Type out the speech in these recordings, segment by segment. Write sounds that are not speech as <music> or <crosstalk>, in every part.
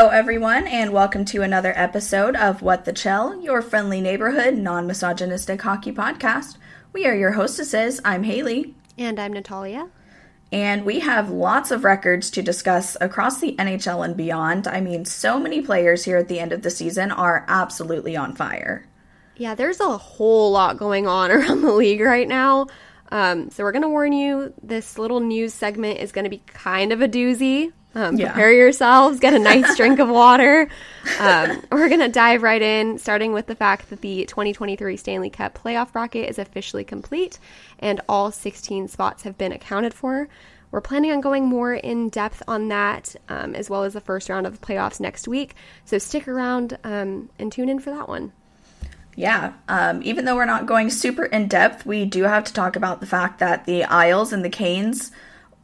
Hello, everyone, and welcome to another episode of What the Chel, your friendly neighborhood, non misogynistic hockey podcast. We are your hostesses. I'm Hayley. And I'm Natalia. And we have lots of records to discuss across the NHL and beyond. I mean, so many players here at the end of the season are absolutely on fire. Yeah, there's a whole lot going on <laughs> around the league right now. Um, so we're going to warn you this little news segment is going to be kind of a doozy. Um, yeah. Prepare yourselves, get a nice drink of <laughs> water. Um, we're going to dive right in, starting with the fact that the 2023 Stanley Cup playoff bracket is officially complete and all 16 spots have been accounted for. We're planning on going more in depth on that, um, as well as the first round of the playoffs next week. So stick around um, and tune in for that one. Yeah, um, even though we're not going super in depth, we do have to talk about the fact that the Isles and the Canes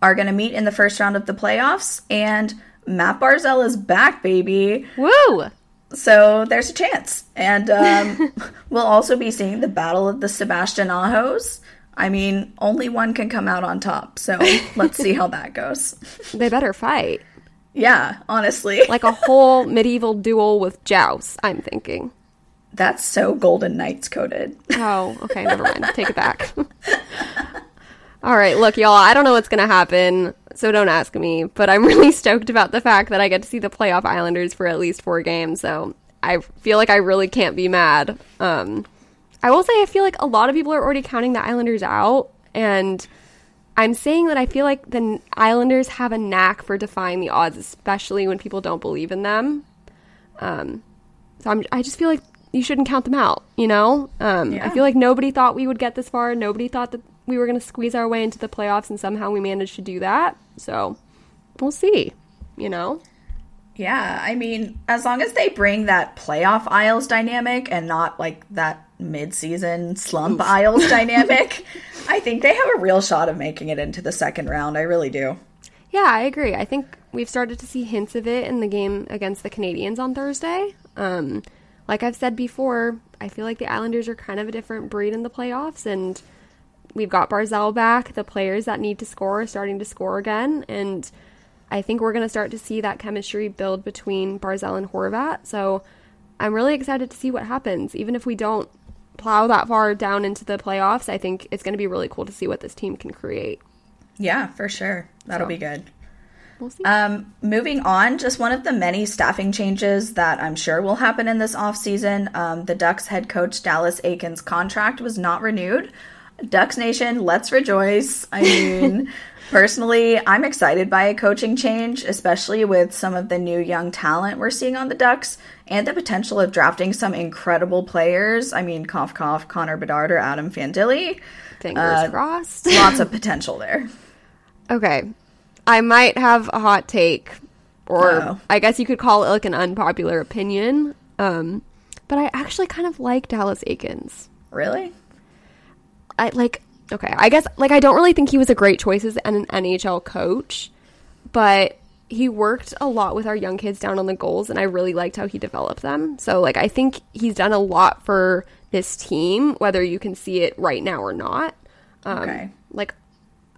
are going to meet in the first round of the playoffs, and Matt Barzal is back, baby. Woo! So there's a chance. And um, <laughs> we'll also be seeing the Battle of the Sebastian Ahos. I mean, only one can come out on top. So <laughs> let's see how that goes. They better fight. Yeah, honestly. like a whole medieval duel with joust, I'm thinking. That's so Golden Knights coded. Oh, okay, never mind. Take it back. <laughs> All right, look, y'all, I don't know what's going to happen, so don't ask me, but I'm <laughs> really stoked about the fact that I get to see the playoff Islanders for at least four games, so I feel like I really can't be mad. Um, I will say, I feel like a lot of people are already counting the Islanders out, and I'm saying that I feel like the Islanders have a knack for defying the odds, especially when people don't believe in them. Um, so I'm, I just feel like you shouldn't count them out, you know? Um, yeah. I feel like nobody thought we would get this far. Nobody thought that we were going to squeeze our way into the playoffs, and somehow we managed to do that. So we'll see, you know? Yeah, I mean, as long as they bring that playoff Isles dynamic and not like that mid-season slump Oof. Isles <laughs> dynamic, I think they have a real shot of making it into the second round. I really do. Yeah, I agree. I think we've started to see hints of it in the game against the Canadiens on Thursday. Um, like I've said before, I feel like the Islanders are kind of a different breed in the playoffs, and we've got Barzal back. The players that need to score are starting to score again, and I think we're going to start to see that chemistry build between Barzal and Horvat. So I'm really excited to see what happens. Even if we don't plow that far down into the playoffs, I think it's going to be really cool to see what this team can create. Yeah, for sure. That'll so, be good. We'll see. Um, moving on, just one of the many staffing changes that I'm sure will happen in this offseason. Um, the Ducks head coach Dallas Eakins' contract was not renewed, Ducks Nation, let's rejoice. I mean, <laughs> personally, I'm excited by a coaching change, especially with some of the new young talent we're seeing on the Ducks and the potential of drafting some incredible players. I mean, cough, cough, Connor Bedard or Adam Fantilli. Fingers uh, crossed. <laughs> lots of <laughs> potential there. Okay. I might have a hot take, or Uh-oh. I guess you could call it like an unpopular opinion. Um, but I actually kind of like Dallas Eakins. Really? I like okay, I guess like I don't really think he was a great choice as an NHL coach, but he worked a lot with our young kids down on the Gulls and I really liked how he developed them. So like I think he's done a lot for this team whether you can see it right now or not. Um, okay. like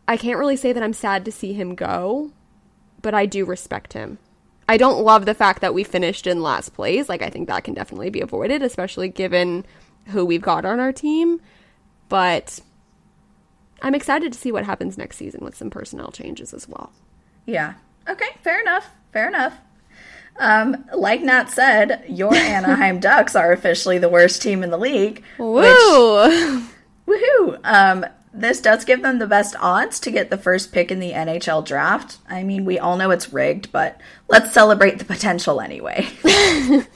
I can't really say that I'm sad to see him go, but I do respect him. I don't love the fact that we finished in last place. Like I think that can definitely be avoided, especially given who we've got on our team. But I'm excited to see what happens next season with some personnel changes as well. Yeah. Okay, fair enough. Fair enough. Um, like Nat said, your <laughs> Anaheim Ducks are officially the worst team in the league. Woo! Which, <laughs> woohoo! Um, this does give them the best odds to get the first pick in the NHL draft. I mean, we all know it's rigged, but let's celebrate the potential anyway. <laughs>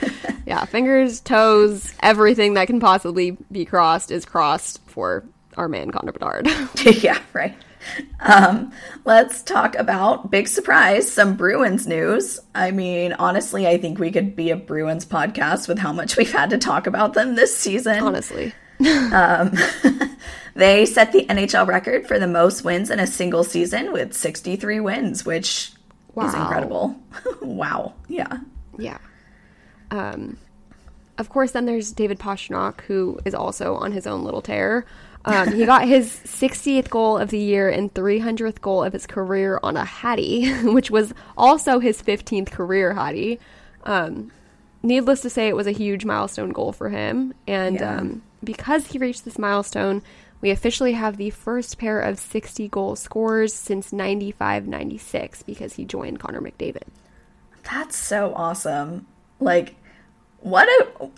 <laughs> yeah, fingers, toes, everything that can possibly be crossed is crossed for our man Connor Bedard. <laughs> <laughs> yeah, right. Um, let's talk about big surprise, some Bruins news. I mean, honestly, I think we could be a Bruins podcast with how much we've had to talk about them this season. Honestly. um, they set the NHL record for the most wins in a single season with 63 wins, which wow. is incredible. wow. Yeah. Yeah. Um, of course, then there's David Pastrnak, who is also on his own little tear. Um, he got his <laughs> 60th goal of the year and 300th goal of his career on a Hattie, <laughs> which was also his 15th career Hattie. Um, needless to say, it was a huge milestone goal for him. And yeah. um, because he reached this milestone, we officially have the first pair of 60 goal scorers since 95 96 because he joined Connor McDavid. That's so awesome. Like, what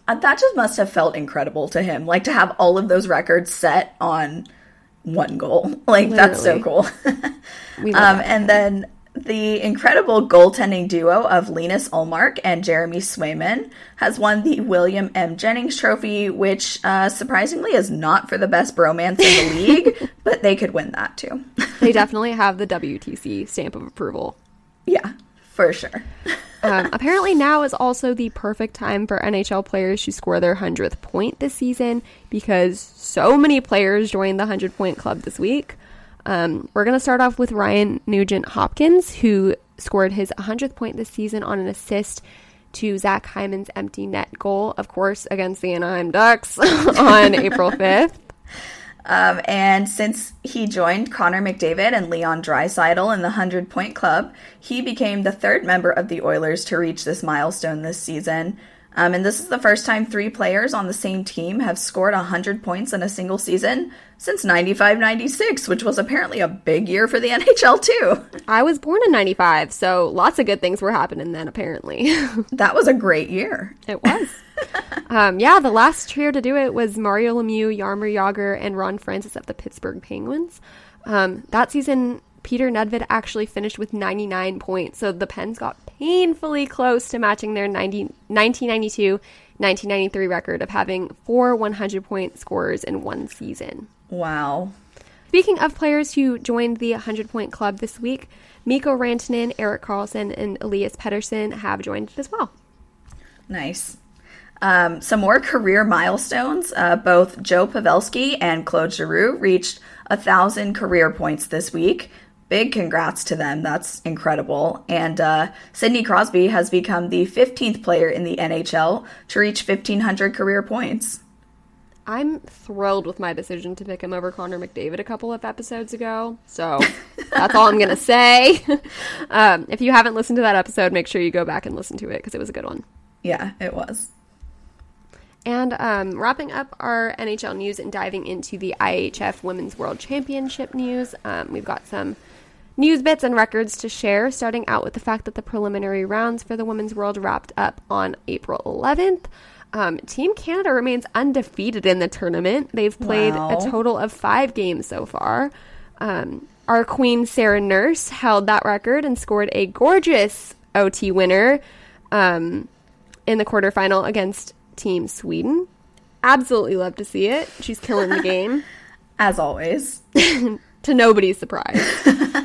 a that just must have felt incredible to him like to have all of those records set on one goal <laughs> like Literally. that's so cool <laughs> um, and then the incredible goaltending duo of Linus Ullmark and Jeremy Swayman has won the William M. Jennings Trophy, which uh, surprisingly is not for the best bromance in the <laughs> league, but they could win that too. they definitely have the WTC stamp of approval. Yeah, for sure. Um, apparently, now is also the perfect time for NHL players to score their 100th point this season because so many players joined the 100 point club this week. Um, we're going to start off with Ryan Nugent Hopkins, who scored his 100th point this season on an assist to Zach Hyman's empty net goal, of course, against the Anaheim Ducks <laughs> on April 5th. Um, and since he joined Connor McDavid and Leon Draisaitl in the 100 point club, he became the third member of the Oilers to reach this milestone this season. Um, and this is the first time three players on the same team have scored 100 points in a single season since 95 96, which was apparently a big year for the <laughs> NHL, too. I was born in 95, so lots of good things were happening then, apparently. <laughs> that was a great year. It was. um, yeah, the last trio to do it was Mario Lemieux, Jaromir Jagr, and Ron Francis of the Pittsburgh Penguins. Um, that season, Petr Nedved actually finished with 99 points, so the Pens got painfully close to matching their 90, 1992 1993 record of having four 100 point scorers in one season. Wow. Speaking of players who joined the 100 point club this week, Mikko Rantanen, Erik Karlsson, and Elias Pettersson have joined as well. Nice. Um, some more career milestones. Uh, both Joe Pavelski and Claude Giroux reached a thousand career points this week big congrats to them. That's incredible. And uh, Sidney Crosby has become the 15th player in the NHL to reach 1,500 career points. I'm thrilled with my decision to pick him over Connor McDavid a couple of episodes ago. So <laughs> that's all I'm going to say. <laughs> um, if you haven't listened to that episode, make sure you go back and listen to it because it was a good one. Yeah, it was. And um, wrapping up our NHL news and diving into the IIHF Women's World Championship news, um, we've got some news bits and records to share, starting out with the fact that the preliminary rounds for the Women's World wrapped up on April 11th. Um, Team Canada remains undefeated in the tournament. They've played wow. a total of five games so far. Um, our queen, Sarah Nurse, held that record and scored a gorgeous OT winner um, in the quarterfinal against Team Sweden. Absolutely love to see it. She's killing the <laughs> game. As always. <laughs> to nobody's surprise. <laughs>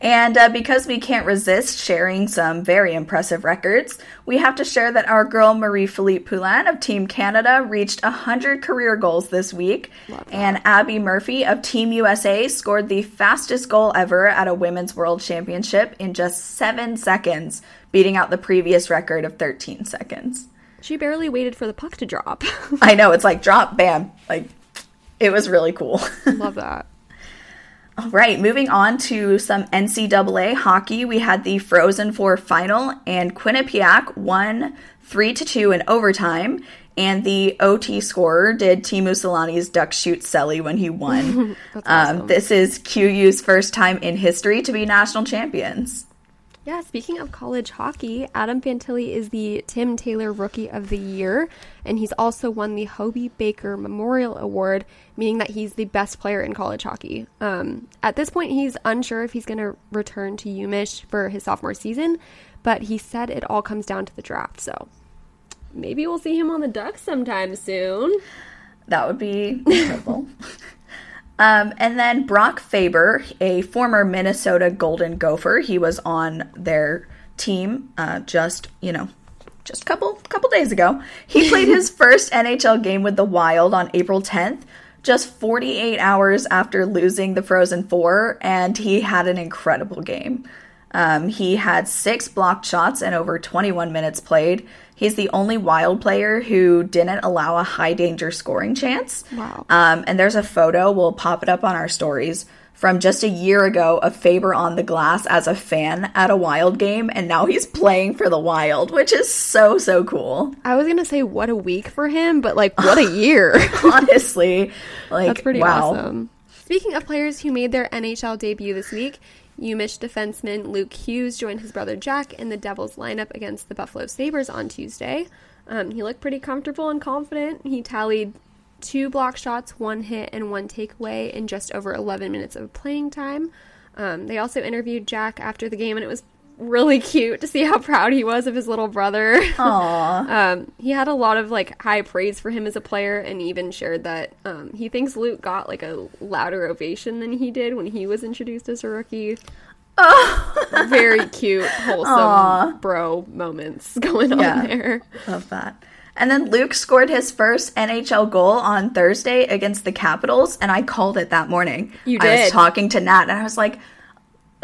and uh, because we can't resist sharing some very impressive records, we have to share that our girl Marie Philip Poulin of Team Canada reached 100 career goals this week. And Abbey Murphy of Team USA scored the fastest goal ever at a Women's World Championship in just seven seconds, beating out the previous record of 13 seconds. She barely waited for the puck to drop. <laughs> I know, it's like drop, bam. Like, it was really cool. <laughs> Love that. All right, moving on to some NCAA hockey. We had the Frozen Four final, and Quinnipiac won 3 to 2 in overtime. And the OT scorer did Teemu Selanne's duck shoot Selly when he won. <laughs> um, awesome. This is QU's first time in history to be national champions. Yeah, speaking of college hockey, Adam Fantilli is the Tim Taylor Rookie of the Year, and he's also won the Hobey Baker Memorial Award, meaning that he's the best player in college hockey. Um, at this point, he's unsure if he's going to return to UMich for his sophomore season, but he said it all comes down to the draft, so maybe we'll see him on the Ducks sometime soon. That would be incredible. <laughs> Um, and then Brock Faber, a former Minnesota Golden Gopher, he was on their team uh, just, you know, just a couple couple days ago. He <laughs> played his first NHL game with the Wild on April 10th, just 48 hours after losing the Frozen Four, and he had an incredible game. Um, he had six blocked shots and over 21 minutes played. He's the only wild player who didn't allow a high danger scoring chance. Wow. Um, and there's a photo, we'll pop it up on our stories, from just a year ago of Faber on the glass as a fan at a wild game. And now he's playing for the wild, which is so, so cool. I was going to say, what a week for him, but like, what a year. <laughs> Honestly. Like, That's pretty wow. awesome. Speaking of players who made their NHL debut this week, UMich defenseman Luke Hughes joined his brother Jack in the Devils lineup against the Buffalo Sabres on Tuesday. Um, he looked pretty comfortable and confident. He tallied two block shots, one hit, and one takeaway in just over 11 minutes of playing time. Um, they also interviewed Jack after the game, and it was really cute to see how proud he was of his little brother. <laughs> Aww. um, he had a lot of like high praise for him as a player, and even shared that um, he thinks Luke got like a louder ovation than he did when he was introduced as a rookie. Oh. <laughs> Very cute, wholesome Aw. bro moments <laughs> going on there. Love that. And then Luke scored his first NHL goal on Thursday against the Capitals, and I called it that morning. You I was did. talking to Nat, and I was like,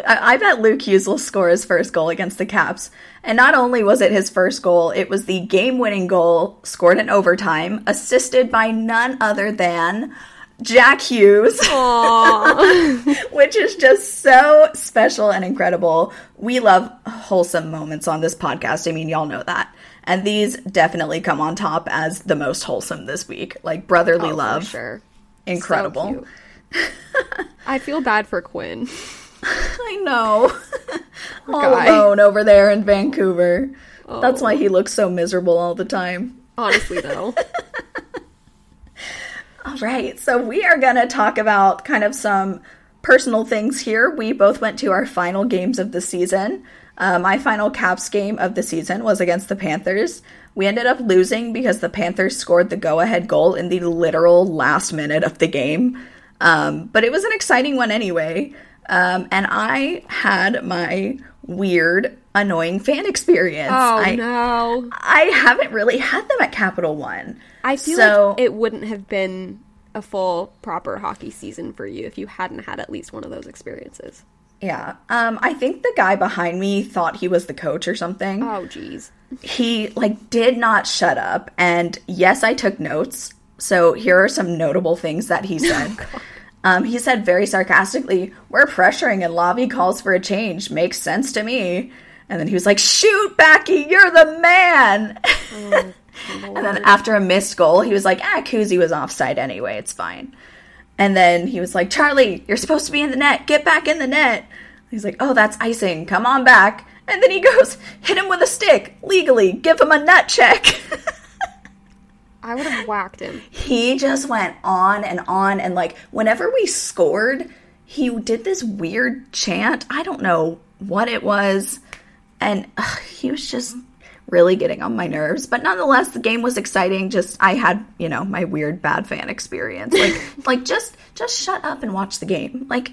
I, I bet Luke Hughes will score his first goal against the Caps. And not only was it his first goal, it was the game winning goal scored in overtime, assisted by none other than Jack Hughes. <laughs> Which is just so special and incredible. We love wholesome moments on this podcast. I mean, y'all know that. And these definitely come on top as the most wholesome this week. Like brotherly Oh, for love. sure. Incredible. So. I feel bad for Quinn. <laughs> I know. <laughs> all guy. alone over there in Vancouver. That's Oh. why he looks so miserable all the time. Honestly, though. <laughs> All right, so we are going to talk about kind of some personal things here. We both went to our final games of the season. Uh, my final Caps game of the season was against the Panthers. We ended up losing because the Panthers scored the go ahead goal in the literal last minute of the game. Um, but it was an exciting one anyway. Um, and I had my weird, annoying fan experience. Oh I, no. I haven't really had them at Capital One. I feel So- like it wouldn't have been a full proper hockey season for you if you hadn't had at least one of those experiences. Yeah. Um, I think the guy behind me thought he was the coach or something. Oh geez. He like did not shut up. And yes, I took notes. So here are some notable things that he <laughs> said. Um, he said very sarcastically, "We're pressuring, and Lavi calls for a change. Makes sense to me." And then he was like, "Shoot, Backy, you're the man." <laughs> and then after a missed goal, he was like, "Ah, Kuzi was offside anyway. It's fine." And then he was like, Charlie, you're supposed to be in the net. Get back in the net. He's like, oh, that's icing. Come on back. And then he goes, hit him with a stick legally. Give him a nut check. <laughs> I would have whacked him. he just went on and on. And like, whenever we scored, he did this weird chant. I don't know what it was. And ugh, he was just really getting on my nerves. But nonetheless, the game was exciting. Just I had, you know, my weird bad fan experience. Like <laughs> like just just shut up and watch the game. Like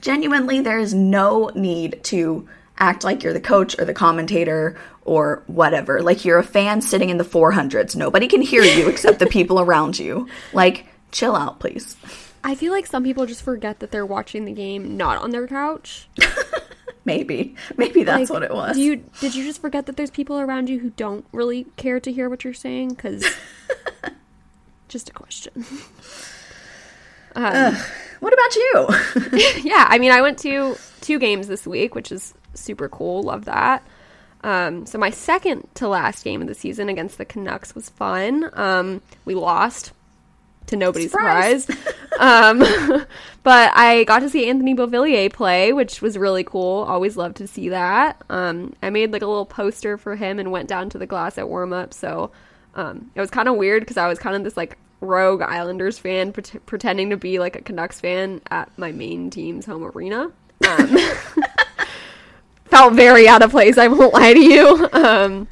genuinely there is no need to act like you're the coach or the commentator or whatever. Like you're a fan sitting in the 400s. Nobody can hear you except the people around you. Like chill out, please. I feel like some people just forget that they're watching the game not on their couch. <laughs> Maybe. Maybe that's Like, what it was. Do you did you just forget that there's people around you who don't really care to hear what you're saying? Because <laughs> just a question. Um, what about you? <laughs> yeah, I mean, I went to two games this week, which is super cool. Love that. Um, so my second to last game of the season against the Canucks was fun. Um, we lost to nobody's Surprise. surprise. <laughs> um, <laughs> but I got to see Anthony Beauvillier play, which was really cool. Always love to see that. Um, I made like a little poster for him and went down to the glass at warm up. So um, it was kind of weird because I was kind of this like rogue Islanders fan pret- pretending to be like a Canucks fan at my main team's home arena. <laughs> Felt very out of place. I won't lie to you. Um,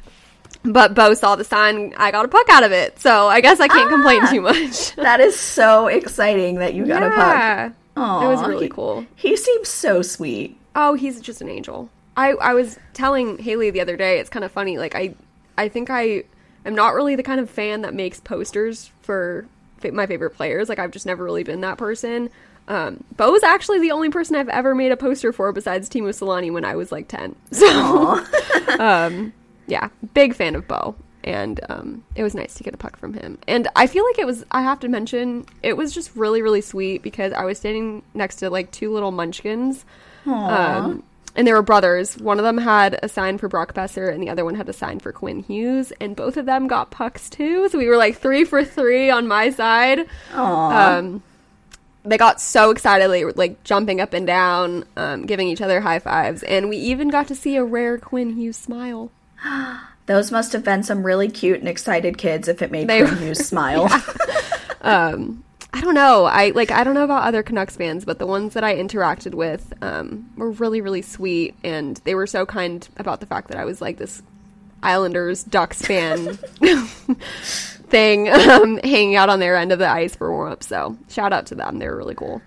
but Bo saw the sign. I got a puck out of it, so I guess I can't complain Ah. too much. <laughs> that is so exciting that you got a puck. Yeah. Aw, It was really he- cool. He seems so sweet. Oh, he's just an angel. I, I was telling Hayley the other day, it's kind of funny. Like, I, I think I am not really the kind of fan that makes posters for fa- my favorite players. Like, I've just never really been that person. Um, Bo was actually the only person I've ever made a poster for besides Teemu Selanne when I was like 10. <laughs> So, <laughs> um, yeah, big fan of Bo. And um, it was nice to get a puck from him. And I feel like it was, I have to mention, it was just really, really sweet because I was standing next to like two little munchkins. Um, and they were brothers. One of them had a sign for Brock Boeser, and the other one had a sign for Quinn Hughes. And both of them got pucks too. So we were like three for three on my side. Um, they got so excited, they were like jumping up and down, um, giving each other high fives, and we even got to see a rare Quinn Hughes smile. <gasps> Those must have been some really cute and excited kids if it made They- Quinn Hughes smile. <laughs> Um, I don't know. I like I don't know about other Canucks fans, but the ones that I interacted with um, were really really sweet, and they were so kind about the fact that I was like this Islanders Ducks fan <laughs> <laughs> thing, <laughs> um, hanging out on their end of the ice for warm up. So shout out to them. They're really cool.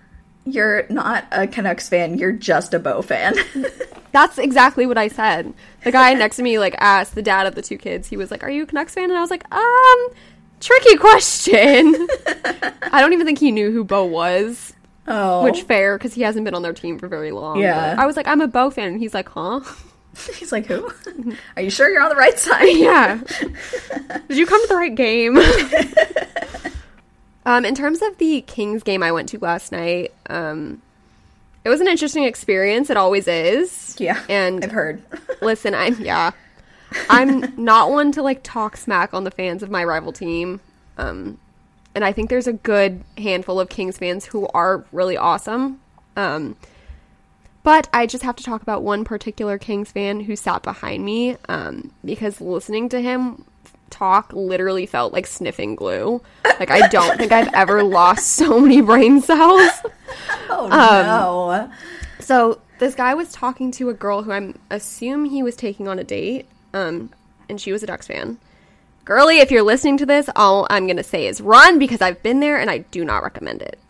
You're not a Canucks fan, you're just a Bo fan. <laughs> That's exactly what I said. The guy <laughs> next to me like asked the dad of the two kids. He was like, "Are you a Canucks fan?" And I was like, "Um, tricky question." I don't even think he knew who Bo was. oh. Which fair because he hasn't been on their team for very long. Yeah. I was like, I'm a Bo fan, and he's like, huh? <laughs> He's like, who? <laughs> Are you sure you're on the right side? <laughs> yeah. Did you come to the right game? um, in terms of the Kings game I went to last night, um, it was an interesting experience. It always is. Yeah. And I've heard. listen, I'm yeah, I'm not one to like talk smack on the fans of my rival team. Um, and I think there's a good handful of Kings fans who are really awesome. Um, but I just have to talk about one particular Kings fan who sat behind me um, because listening to him talk literally felt like sniffing glue. Like I don't think I've ever lost so many brain cells. Oh Um, no. So this guy was talking to a girl who I'm assume he was taking on a date, um, and she was a Ducks fan. Girlie, if you're listening to this, all I'm gonna say is run because I've been there and I do not recommend it. <laughs>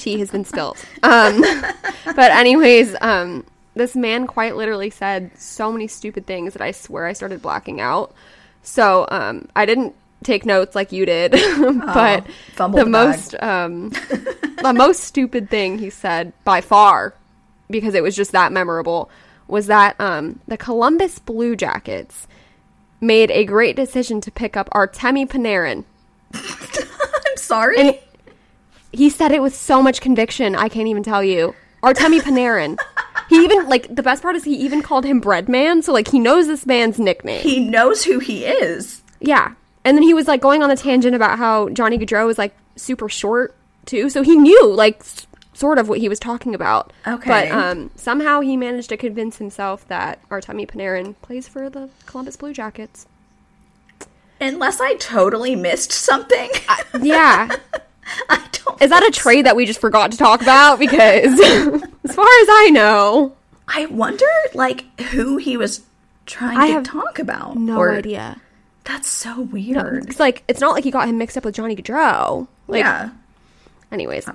Tea has been spilled. Um, <laughs> but anyways, um, this man quite literally said so many stupid things that I swear I started blacking out. So um, I didn't take notes like you did, <laughs> but fumbled the the most um, the most stupid thing he said by far, because it was just that memorable, was that um, the Columbus Blue Jackets made a great decision to pick up Artemi Panarin. <laughs> I'm sorry. And he said it with so much conviction, I can't even tell you. Artemi <laughs> Panarin. He even like the best part is he even called him Breadman, so like he knows this man's nickname. he knows who he is. Yeah. And then he was like going on the tangent about how Johnny Gaudreau is like super short too. So he knew like s- sort of what he was talking about. Okay. But um, somehow he managed to convince himself that Artemi Panarin plays for the Columbus Blue Jackets. Unless I totally missed something. Yeah. <laughs> <laughs> I don't. is that a trade that we just forgot to talk about? Because <laughs> as far as I know, I wonder, like, who he was trying I to talk about. no Or- idea. That's so weird. It's like it's not like he got him mixed up with Johnny Gaudreau. Like, yeah. anyways,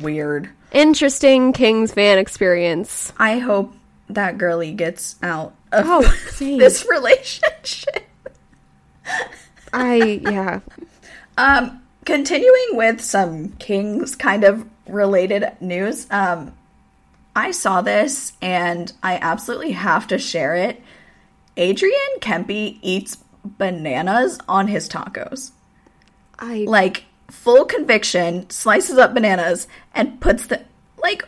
Weird. interesting Kings fan experience. I hope that girly gets out of Oh, <laughs> this relationship. I yeah. Um, continuing with some Kings kind of related news. Um, I saw this and I absolutely have to share it. Adrian Kempe eats bananas on his tacos. I Like full conviction, slices up bananas and puts the like,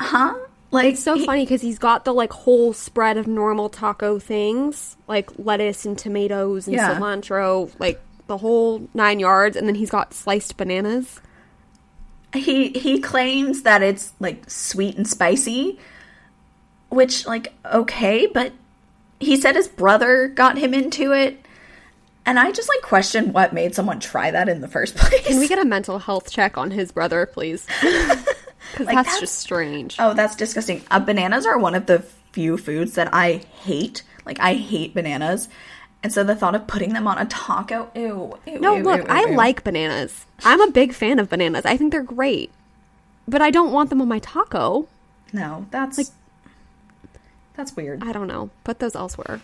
huh? Like It's so he- funny because he's got the like whole spread of normal taco things, like lettuce and tomatoes and Yeah. cilantro, like the whole nine yards, and then he's got sliced bananas. he he claims that it's like sweet and spicy which like okay but he said his brother got him into it and i just like question what made someone try that in the first <laughs> place Can we get a mental health check on his brother, please? <laughs> Because that's, that's- just strange. oh that's disgusting uh, bananas are one of the few foods that i hate like i hate bananas and so the thought of putting them on a taco ew, ew no, ew, look, ew, I like bananas. I'm a big fan of bananas. I think they're great, but I don't want them on my taco. no that's like that's weird I don't know. Put those elsewhere.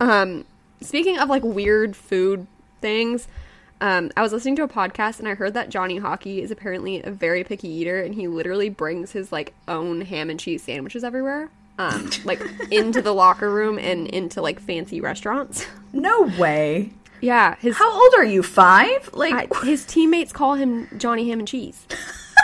Um, speaking of like weird food things, Um, I was listening to a podcast and I heard that Johnny Hockey is apparently a very picky eater and he literally brings his like own ham and cheese sandwiches everywhere. Um, like into the locker room and into like fancy restaurants. No way. Yeah, his How old are you? Five? Like I- his teammates call him Johnny Ham and Cheese.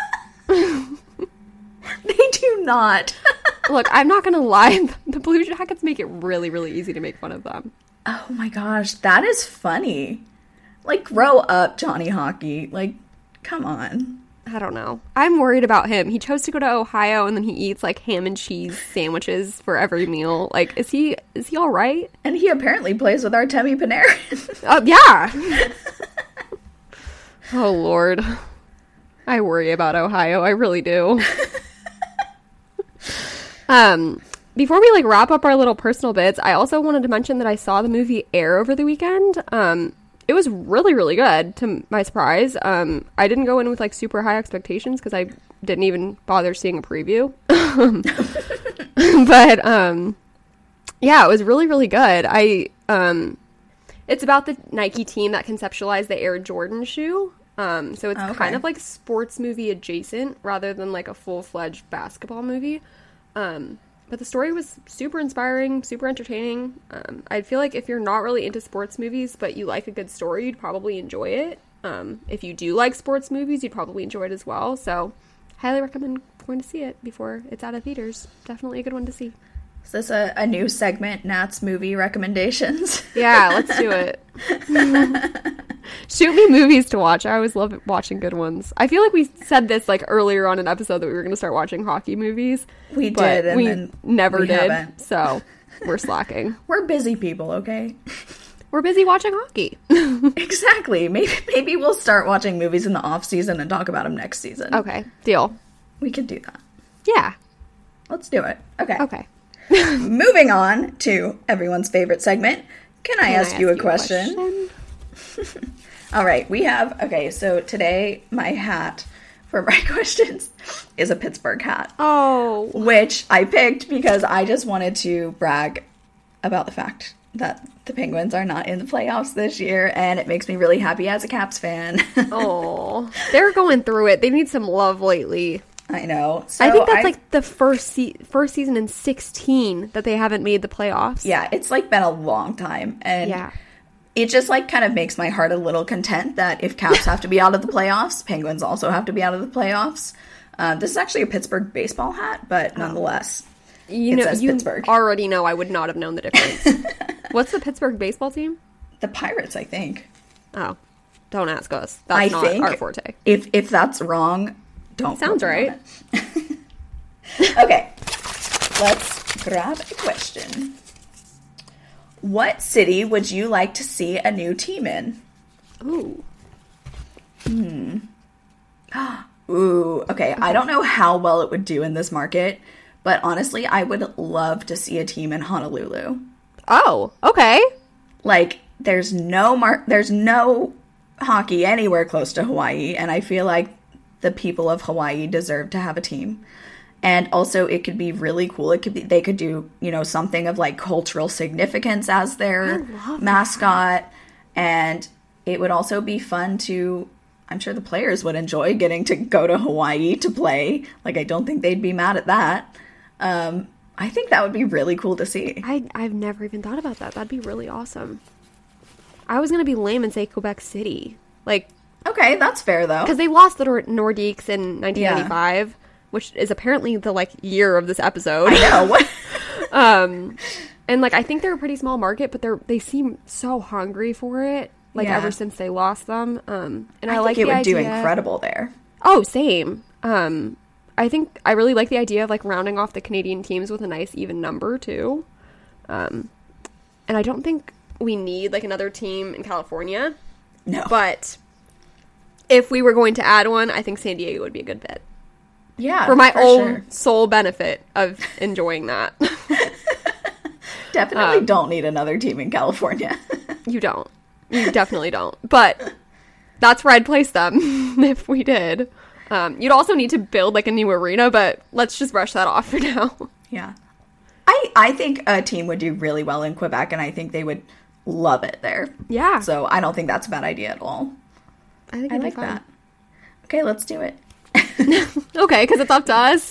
<laughs> they do not. <laughs> Look, I'm not gonna lie, <laughs> the Blue Jackets make it really, really easy to make fun of them. oh my gosh, that is funny. Like grow up, Johnny Hockey. Like, come on. I don't know. I'm worried about him. He chose to go to Ohio and then he eats like ham and cheese sandwiches for every meal. Like, is he is he all right? And he apparently plays with Artemi Panarin. Uh, yeah. oh Lord, I worry about Ohio. I really do. <laughs> um, before we like wrap up our little personal bits, I also wanted to mention that I saw the movie Air over the weekend. Um, it was really really good to my surprise. Um, I didn't go in with like super high expectations because I didn't even bother seeing a preview. <laughs> but um, yeah, it was really really good. I um, it's about the Nike team that conceptualized the Air Jordan shoe. Um, so it's Okay. kind of like sports movie adjacent rather than like a full fledged basketball movie. Um, but the story was super inspiring, super entertaining. Um, I feel like if you're not really into sports movies, but you like a good story, you'd probably enjoy it. Um, if you do like sports movies, you'd probably enjoy it as well. So, highly recommend going to see it before it's out of theaters. Definitely a good one to see. Is this a, a new segment, Nat's movie recommendations? Yeah, let's do it. <laughs> Shoot me movies to watch. I always love watching good ones. I feel like we said this like earlier on an episode that we were going to start watching hockey movies. We but did, and we then never we did. haven't. So we're slacking. <laughs> We're busy people, okay? We're busy watching hockey. <laughs> exactly. Maybe maybe we'll start watching movies in the off season and talk about them next season. okay, deal. We could do that. Yeah. Let's do it. Okay. Okay. <laughs> Moving on to everyone's favorite segment. Can I, Can I ask, you a question? <laughs> All right, we have okay. So today, my hat for my <laughs> questions is a Pittsburgh hat, Oh, which I picked because I just wanted to brag about the fact that the Penguins are not in the playoffs this year, and it makes me really happy as a Caps fan. oh, they're going through it. They need some love lately. I know. So I think that's like the first se- first season in 16 that they haven't made the playoffs. yeah, it's like been a long time, and Yeah. it just like kind of makes my heart a little content that if Caps have to be out of the playoffs, Penguins also have to be out of the playoffs. Uh, this is actually a Pittsburgh baseball hat, but nonetheless, You know, you Pittsburgh. already know I would not have known the difference. <laughs> What's the Pittsburgh baseball team? the Pirates, I think. Oh, don't ask us. That's I not think our forte. If if that's wrong, don't. Sounds quote me on right. <laughs> okay, let's grab a question. What city would you like to see a new team in? Ooh. Hmm. <gasps> Ooh, okay. I don't know how well it would do in this market, but honestly, I would love to see a team in Honolulu. Oh, okay. Like, there's no mar- there's no hockey anywhere close to Hawaii, and I feel like the people of Hawaii deserve to have a team. And also, it could be really cool. It could be they could do you know something of like cultural significance as their mascot, and it would also be fun to. I'm sure the players would enjoy getting to go to Hawaii to play. Like, I don't think they'd be mad at that. Um, I think that would be really cool to see. I I've never even thought about that. That'd be really awesome. I was gonna be lame and say Quebec City, like Okay, that's fair though. because they lost the Nor- Nordiques in 1995, which is apparently the like year of this episode. I know. <laughs> <laughs> Um and like i think they're a pretty small market but they're they seem so hungry for it like Yeah. ever since they lost them um and i, I, think like it the would do incredible there. oh same um i think i really like the idea of like rounding off the canadian teams with a nice even number too um and i don't think we need like another team in california No, but if we were going to add one i think san diego would be a good fit yeah, for my own sure. sole benefit of enjoying that <laughs> definitely um, don't need another team in California. <laughs> You don't. You definitely don't. But that's where I'd place them <laughs> if we did. Um, you'd also need to build like a new arena, but let's just brush that off for now. yeah, I I think a team would do really well in Quebec, and I think they would love it there. Yeah. So I don't think that's a bad idea at all. I think I like that. Okay, let's do it. <laughs> Okay, because it's up to us.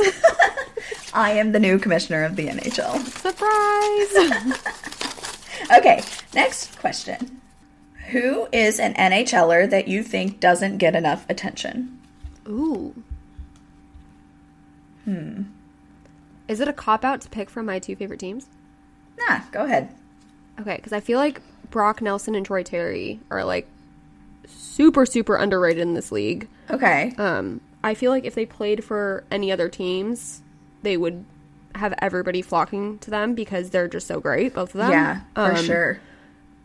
<laughs> I am the new commissioner of the NHL. Surprise! <laughs> Okay, next question. Who is an NHLer that you think doesn't get enough attention? Ooh. Hmm. Is it a cop out to pick from my two favorite teams? Nah, go ahead. Okay, because I feel like Brock Nelson and Troy Terry are like super, super underrated in this league. Okay. Um, I feel like if they played for any other teams, they would have everybody flocking to them because they're just so great, both of them. yeah, for Um, sure.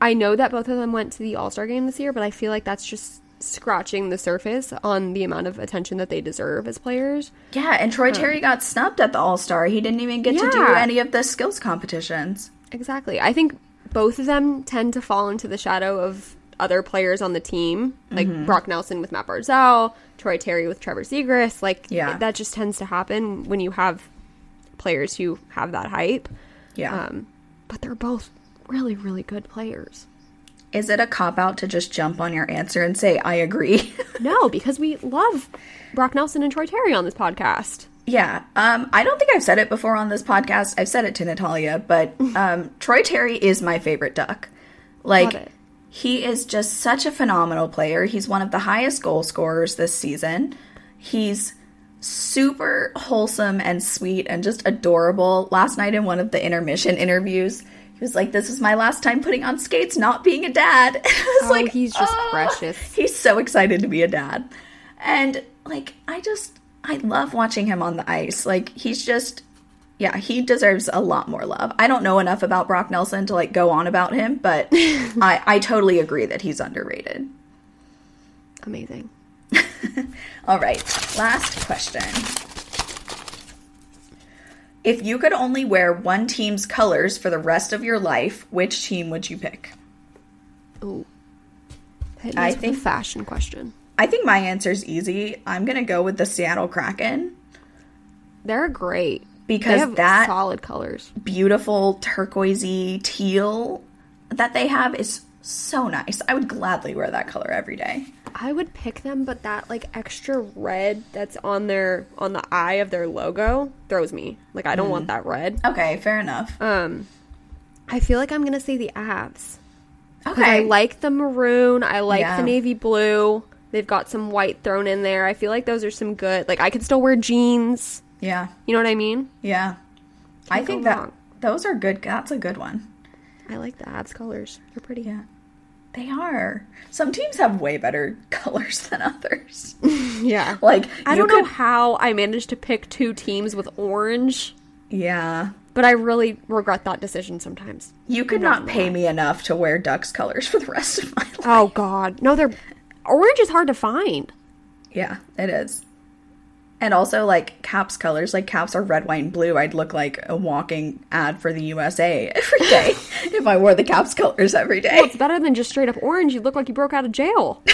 I know that both of them went to the All Star game this year, but I feel like that's just scratching the surface on the amount of attention that they deserve as players. Yeah, and Troy Terry got snubbed at the All Star. He didn't even get to do any of the skills competitions. Exactly. I think both of them tend to fall into the shadow of other players on the team, like Brock Nelson with Matt Barzal, Troy Terry with Trevor Zegras. Like, Yeah. that just tends to happen when you have players who have that hype. Yeah. Um, but they're both really, really good players. Is it a cop out to just jump on your answer and say, I agree? <laughs> No, because we love Brock Nelson and Troy Terry on this podcast. yeah. Um, I don't think I've said it before on this podcast. I've said it to Natalia, but <laughs> um, Troy Terry is my favorite duck. Like. He is just such a phenomenal player. He's one of the highest goal scorers this season. He's super wholesome and sweet and just adorable. Last night in one of the intermission interviews, he was like, "This is my last time putting on skates, not being a dad." <laughs> I was Oh, like, he's just "Oh." precious. He's so excited to be a dad, and like, I just, I love watching him on the ice. Like, he's just. Yeah, he deserves a lot more love. I don't know enough about Brock Nelson to like go on about him, but <laughs> I, I totally agree that he's underrated. Amazing. <laughs> All right, last question. If you could only wear one team's colors for the rest of your life, which team would you pick? Me I think- fashion question. I think my answer is easy. I'm going to go with the Seattle Kraken They're great. Because that solid colors. beautiful turquoisey teal that they have is so nice. I would gladly wear that color every day. I would pick them, but that like extra red that's on their on the eye of their logo throws me. Like I don't want that red. Okay, fair enough. Um, I feel like I'm gonna say the Avs. 'Cause Okay. I like the maroon. I like Yeah. the navy blue. They've got some white thrown in there. I feel like those are some good. Like I could still wear jeans. Yeah. You know what I mean? Yeah. I Can't think that wrong. those are good. That's a good one. I like the Avs colors. They're pretty. Yeah. They are. Some teams have way better <laughs> colors than others. <laughs> Yeah. like I don't know how I managed to pick two teams with orange, Yeah. but I really regret that decision sometimes. You could not pay me enough to wear Ducks colors for the rest of my oh, life. Oh God, no! They're orange is hard to find. Yeah, it is. And also like Caps colors, like Caps are red, white, and blue. I'd look like a walking ad for the USA <laughs> every day <laughs> if I wore the Caps colors every day. It's better than just straight up orange. You look like you broke out of jail. <laughs>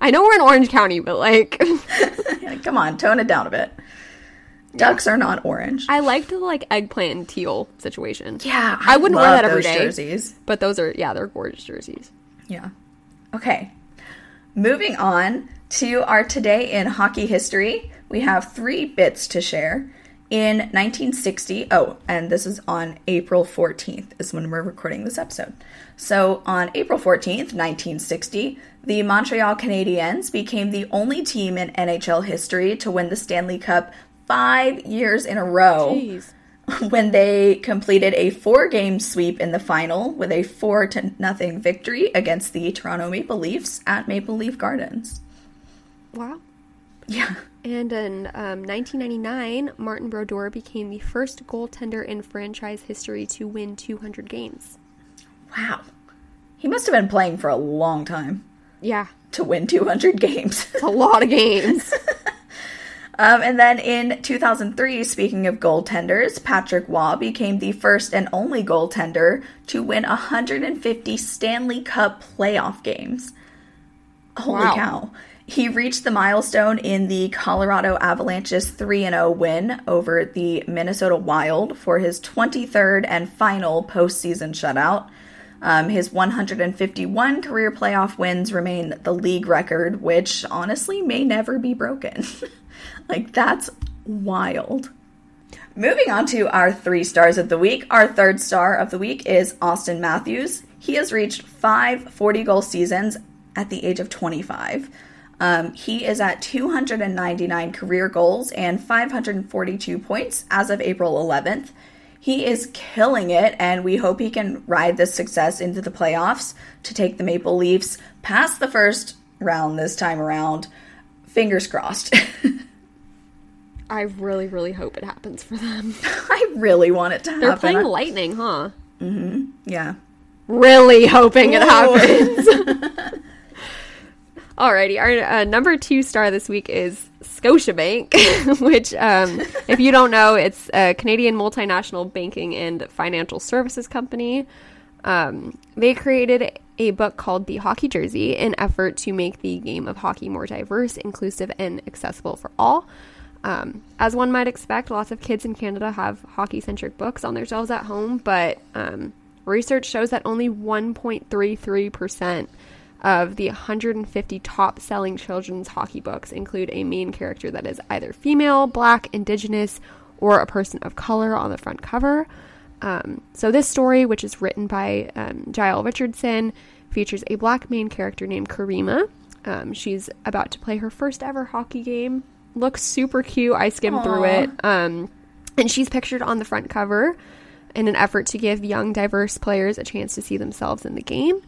I know we're in Orange County, but like, Like, come on, tone it down a bit. Ducks are not orange. I liked the like eggplant and teal situation. yeah, I wouldn't wear that every day. Jerseys. But those are yeah, they're gorgeous jerseys. Yeah. Okay. Moving on to our today in hockey history, we have three bits to share. In 1960, oh, and this is on April 14th, is when we're recording this episode. So on April 14th, 1960, the Montreal Canadiens became the only team in NHL history to win the Stanley Cup five years in a row Jeez. <laughs> when they completed a four game sweep in the final with a 4 to nothing victory against the Toronto Maple Leafs at Maple Leaf Gardens. Wow. Yeah. And in um, 1999, Martin Brodeur became the first goaltender in franchise history to win 200 games. Wow. He must have been playing for a long time Yeah, to win 200 games. it's a lot of games. <laughs> Um, and then in 2003, speaking of goaltenders, Patrick Roy became the first and only goaltender to win 150 Stanley Cup playoff games. Holy Wow. cow. He reached the milestone in the Colorado Avalanche's 3 0 win over the Minnesota Wild for his 23rd and final postseason shutout. Um, his 151 career playoff wins remain the league record, which honestly may never be broken. <laughs> <laughs> like, that's wild. Moving on to our three stars of the week. Our third star of the week is Auston Matthews. He has reached five 40 goal seasons at the age of 25. Um, he is at 299 career goals and 542 points as of April 11th. He is killing it, and we hope he can ride this success into the playoffs to take the Maple Leafs past the first round this time around. Fingers crossed. <laughs> I really, really hope it happens for them. <laughs> I really want it to happen. They're playing Lightning, huh? Mm-hmm. Yeah. Really hoping it happens. <laughs> Alrighty, our uh, number two star this week is Scotiabank, <laughs> which, um, if you don't know, it's a Canadian multinational banking and financial services company. Um, they created a book called The Hockey Jersey in effort to make the game of hockey more diverse, inclusive, and accessible for all. Um, as one might expect, lots of kids in Canada have hockey centric books on their shelves at home, but um, research shows that only 1.33% of the 150 top selling children's hockey books include a main character that is either female, black, indigenous, or a person of color on the front cover. Um, so, this story, which is written by um, Jael Richardson, features a black main character named Karima. Um, she's about to play her first ever hockey game. Looks super cute. I skimmed Aww. through it. Um, and she's pictured on the front cover in an effort to give young, diverse players a chance to see themselves in the game.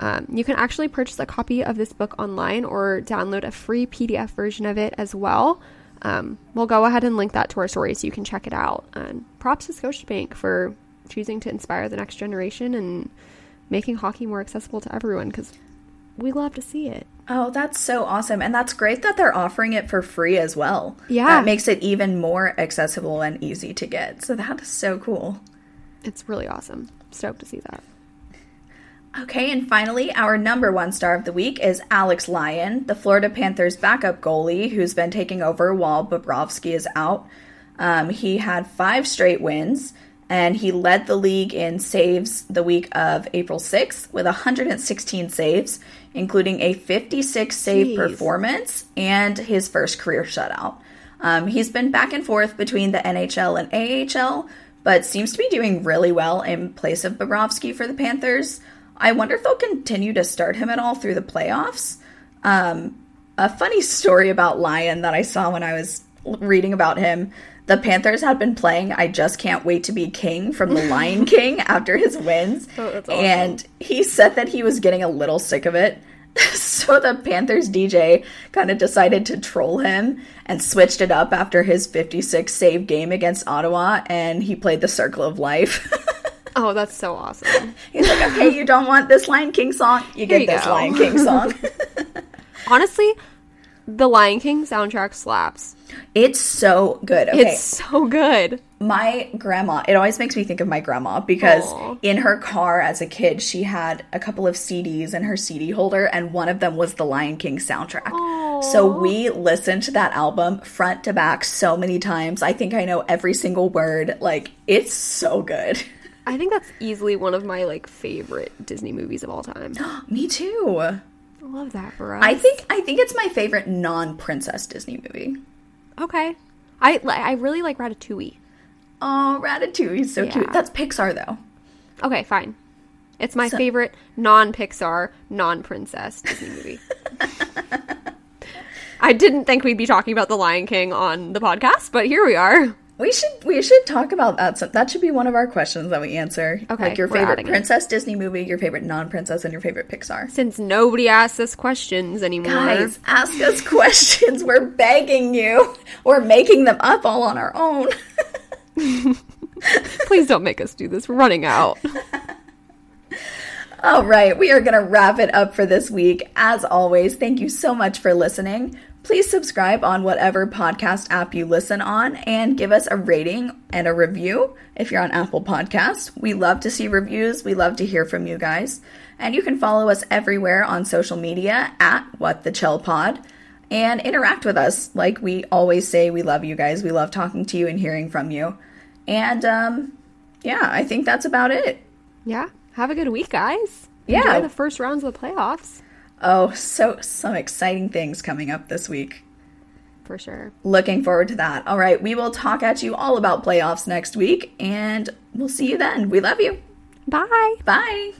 Um, you can actually purchase a copy of this book online or download a free PDF version of it as well. Um, we'll go ahead and link that to our story so you can check it out. And props to Scotiabank for choosing to inspire the next generation and making hockey more accessible to everyone because we love to see it. Oh, that's so awesome. And that's great that they're offering it for free as well. Yeah. That makes it even more accessible and easy to get. So that is so cool. It's really awesome. Stoked to see that. Okay, and finally, our number one star of the week is Alex Lyon, the Florida Panthers backup goalie who's been taking over while Bobrovsky is out. Um, he had five straight wins, and he led the league in saves the week of April 6th with 116 saves, including a 56 save Jeez. performance and his first career shutout. Um, he's been back and forth between the NHL and AHL, but seems to be doing really well in place of Bobrovsky for the Panthers. I wonder if they'll continue to start him at all through the playoffs. Um, a funny story about Lyon that I saw when I was reading about him. The Panthers had been playing I Just Can't Wait to Be King from The Lion <laughs> King after his wins. Oh, awesome. And he said that he was getting a little sick of it. <laughs> so the Panthers DJ kind of decided to troll him and switched it up after his 56 save game against Ottawa and he played the Circle of Life. <laughs> Oh, that's so awesome. He's like, okay, you don't want this Lion King song? You get you this go. Lion King song. Honestly, the Lion King soundtrack slaps. It's so good. Okay. It's so good. My grandma, it always makes me think of my grandma because Aww. in her car as a kid, she had a couple of CDs in her CD holder, and one of them was the Lion King soundtrack. Aww. So we listened to that album front to back so many times. I think I know every single word. Like, it's so good. <laughs> I think that's easily one of my like favorite Disney movies of all time. <gasps> Me too. I love that for us. I think I think it's my favorite non-princess Disney movie. Okay. I I really like Ratatouille. Oh, Ratatouille is so yeah. cute. That's Pixar though. Okay, fine. It's my so- favorite non-Pixar, non-princess Disney <laughs> movie. I didn't think we'd be talking about The Lion King on the podcast, but here we are. We should we should talk about that. So that should be one of our questions that we answer. Okay, like your favorite princess it. Disney movie, your favorite non-princess, and your favorite Pixar. Since nobody asks us questions anymore, guys, ask us <laughs> questions. We're begging you. We're making them up all on our own. <laughs> Please don't make us do this. We're running out. <laughs> All right, we are going to wrap it up for this week. As always, thank you so much for listening. Please subscribe on whatever podcast app you listen on and give us a rating and a review if you're on Apple Podcasts. We love to see reviews. We love to hear from you guys. And you can follow us everywhere on social media at What the Chel Pod and interact with us. Like we always say, we love you guys. We love talking to you and hearing from you. And um, yeah, I think that's about it. Yeah. have a good week, guys. Yeah. Enjoy the first rounds of the playoffs. Oh, so some exciting things coming up this week. For sure. Looking forward to that. All right, we will talk at you all about playoffs next week, and we'll see you then. We love you. Bye. Bye.